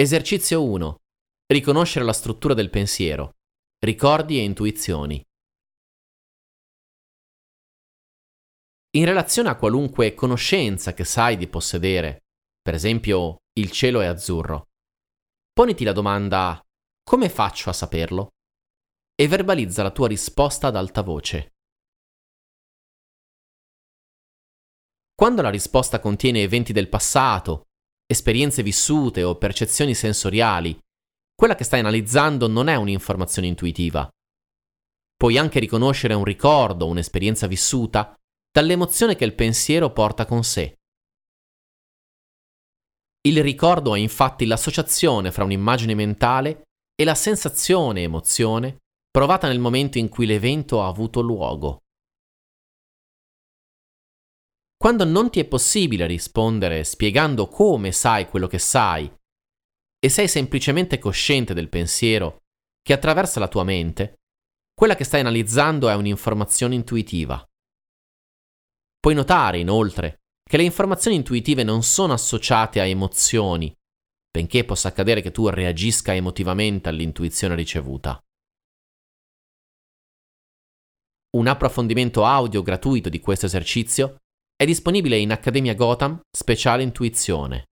Esercizio 1. Riconoscere la struttura del pensiero. Ricordi e intuizioni. In relazione a qualunque conoscenza che sai di possedere, per esempio il cielo è azzurro, poniti la domanda come faccio a saperlo? E verbalizza la tua risposta ad alta voce. Quando la risposta contiene eventi del passato, esperienze vissute o percezioni sensoriali, quella che stai analizzando non è un'informazione intuitiva. Puoi anche riconoscere un ricordo, un'esperienza vissuta, dall'emozione che il pensiero porta con sé. Il ricordo è infatti l'associazione fra un'immagine mentale e la sensazione emozione provata nel momento in cui l'evento ha avuto luogo. Quando non ti è possibile rispondere spiegando come sai quello che sai e sei semplicemente cosciente del pensiero che attraversa la tua mente, quella che stai analizzando è un'informazione intuitiva. Puoi notare, inoltre, che le informazioni intuitive non sono associate a emozioni, benché possa accadere che tu reagisca emotivamente all'intuizione ricevuta. Un approfondimento audio gratuito di questo esercizio è disponibile in Accademia Gotham Speciale Intuizione.